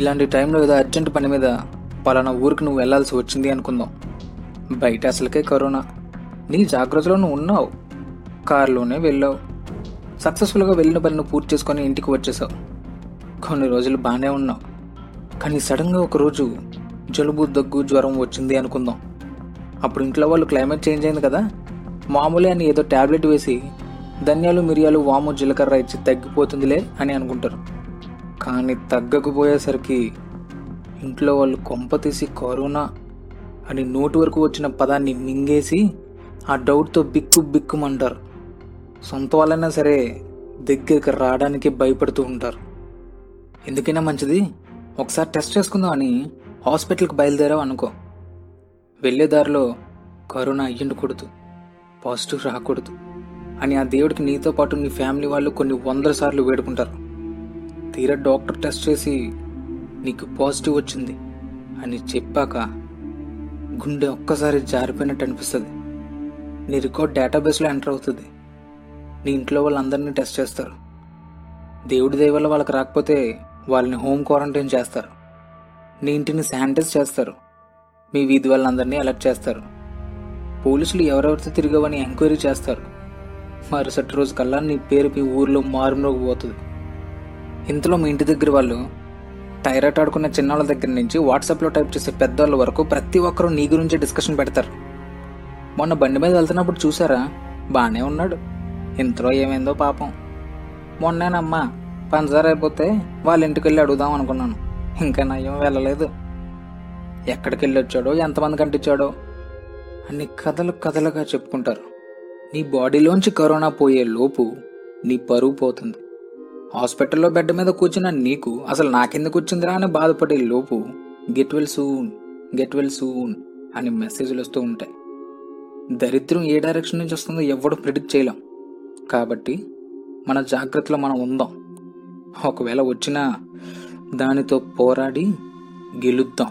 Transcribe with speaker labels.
Speaker 1: ఇలాంటి టైంలో ఏదో అర్జెంట్ పని మీద పలానా ఊరికి నువ్వు వెళ్ళాల్సి వచ్చింది అనుకుందాం. బయట అసలుకే కరోనా. నీ జాగ్రత్తలో నువ్వు ఉన్నావు. కారులోనే వెళ్ళావు. సక్సెస్ఫుల్గా వెళ్ళిన పనిని పూర్తి చేసుకొని ఇంటికి వచ్చేసావు. కొన్ని రోజులు బాగానే ఉన్నావు. కానీ సడన్గా ఒకరోజు జలుబు దగ్గు జ్వరం వచ్చింది అనుకుందాం. అప్పుడు ఇంట్లో వాళ్ళు క్లైమేట్ చేంజ్ అయింది కదా. మామూలే అని ఏదో ట్యాబ్లెట్ వేసి ధనియాలు మిరియాలు వాము జీలకర్ర ఇచ్చి తగ్గిపోతుందిలే అని అనుకుంటారు. కానీ తగ్గకపోయేసరికి ఇంట్లో వాళ్ళు కొంప తీసి కరోనా అని నోటి వరకు వచ్చిన పదాన్ని మింగేసి ఆ డౌట్తో బిక్కు బిక్కుమంటారు. సొంత వాళ్ళైనా సరే దగ్గరికి రావడానికి భయపడుతూ ఉంటారు. ఎందుకైనా మంచిది? ఒకసారి టెస్ట్ చేసుకుందాం అని హాస్పిటల్కి బయలుదేరావు అనుకో. వెళ్ళే దారిలో కరోనా అయ్యుండకూడదు పాజిటివ్ రాకూడదు అని ఆ దేవుడికి నీతో పాటు నీ ఫ్యామిలీ వాళ్ళు కొన్ని వందల సార్లు వేడుకుంటారు. తీరా డాక్టర్ టెస్ట్ చేసి నీకు పాజిటివ్ వచ్చింది అని చెప్పాక గుండె ఒక్కసారి జారిపోయినట్టు అనిపిస్తుంది. నీ రికార్డ్ డేటాబేస్లో ఎంటర్ అవుతుంది. నీ ఇంట్లో వాళ్ళందరినీ టెస్ట్ చేస్తారు. దేవుడి దయవల్ల వాళ్ళకి రాకపోతే వాళ్ళని హోమ్ క్వారంటైన్ చేస్తారు. నీ ఇంటిని శానిటైజ్ చేస్తారు. మీ వీధి వాళ్ళందరినీ అలర్ట్ చేస్తారు. పోలీసులు ఎవరెవరితో తిరిగావని ఎంక్వైరీ చేస్తారు. మరుసటి రోజు కల్లా నీ పేరు మీ ఊర్లో మారుమోగిపోతుంది పోతుంది ఇంతలో మీ ఇంటి దగ్గర వాళ్ళు టైరాయిడ్ ఆడుకున్న చిన్నవాళ్ళ దగ్గర నుంచి వాట్సాప్లో టైప్ చేసే పెద్దవాళ్ళ వరకు ప్రతి ఒక్కరూ నీ గురించి డిస్కషన్ పెడతారు. మొన్న బండి మీద వెళ్తున్నప్పుడు చూసారా? బాగానే ఉన్నాడు. ఇంతలో ఏమైందో పాపం. మొన్నేనమ్మా పంచదార అయిపోతే వాళ్ళ ఇంటికి వెళ్ళి అడుగుదాం అనుకున్నాను. ఇంకా నయం వెళ్ళలేదు. ఎక్కడికి వెళ్ళి వచ్చాడో ఎంతమంది కంటించాడో అన్ని కథలు కథలుగా చెప్పుకుంటారు. నీ బాడీలోంచి కరోనా పోయే లోపు నీ పరువు పోతుంది. హాస్పిటల్లో బెడ్ మీద కూర్చున్న నీకు అసలు నాకెందుకు వచ్చిందిరా అని బాధపడే లోపు get well soon get well soon అని మెసేజ్లు వస్తూ ఉంటాయి. దరిద్రం ఏ డైరెక్షన్ నుంచి వస్తుందో ఎవడు ప్రిడిక్ట్ చేయలేం. కాబట్టి మన జాగ్రత్తలో మనం ఉందాం. ఒకవేళ వచ్చినా దానితో పోరాడి గెలుద్దాం.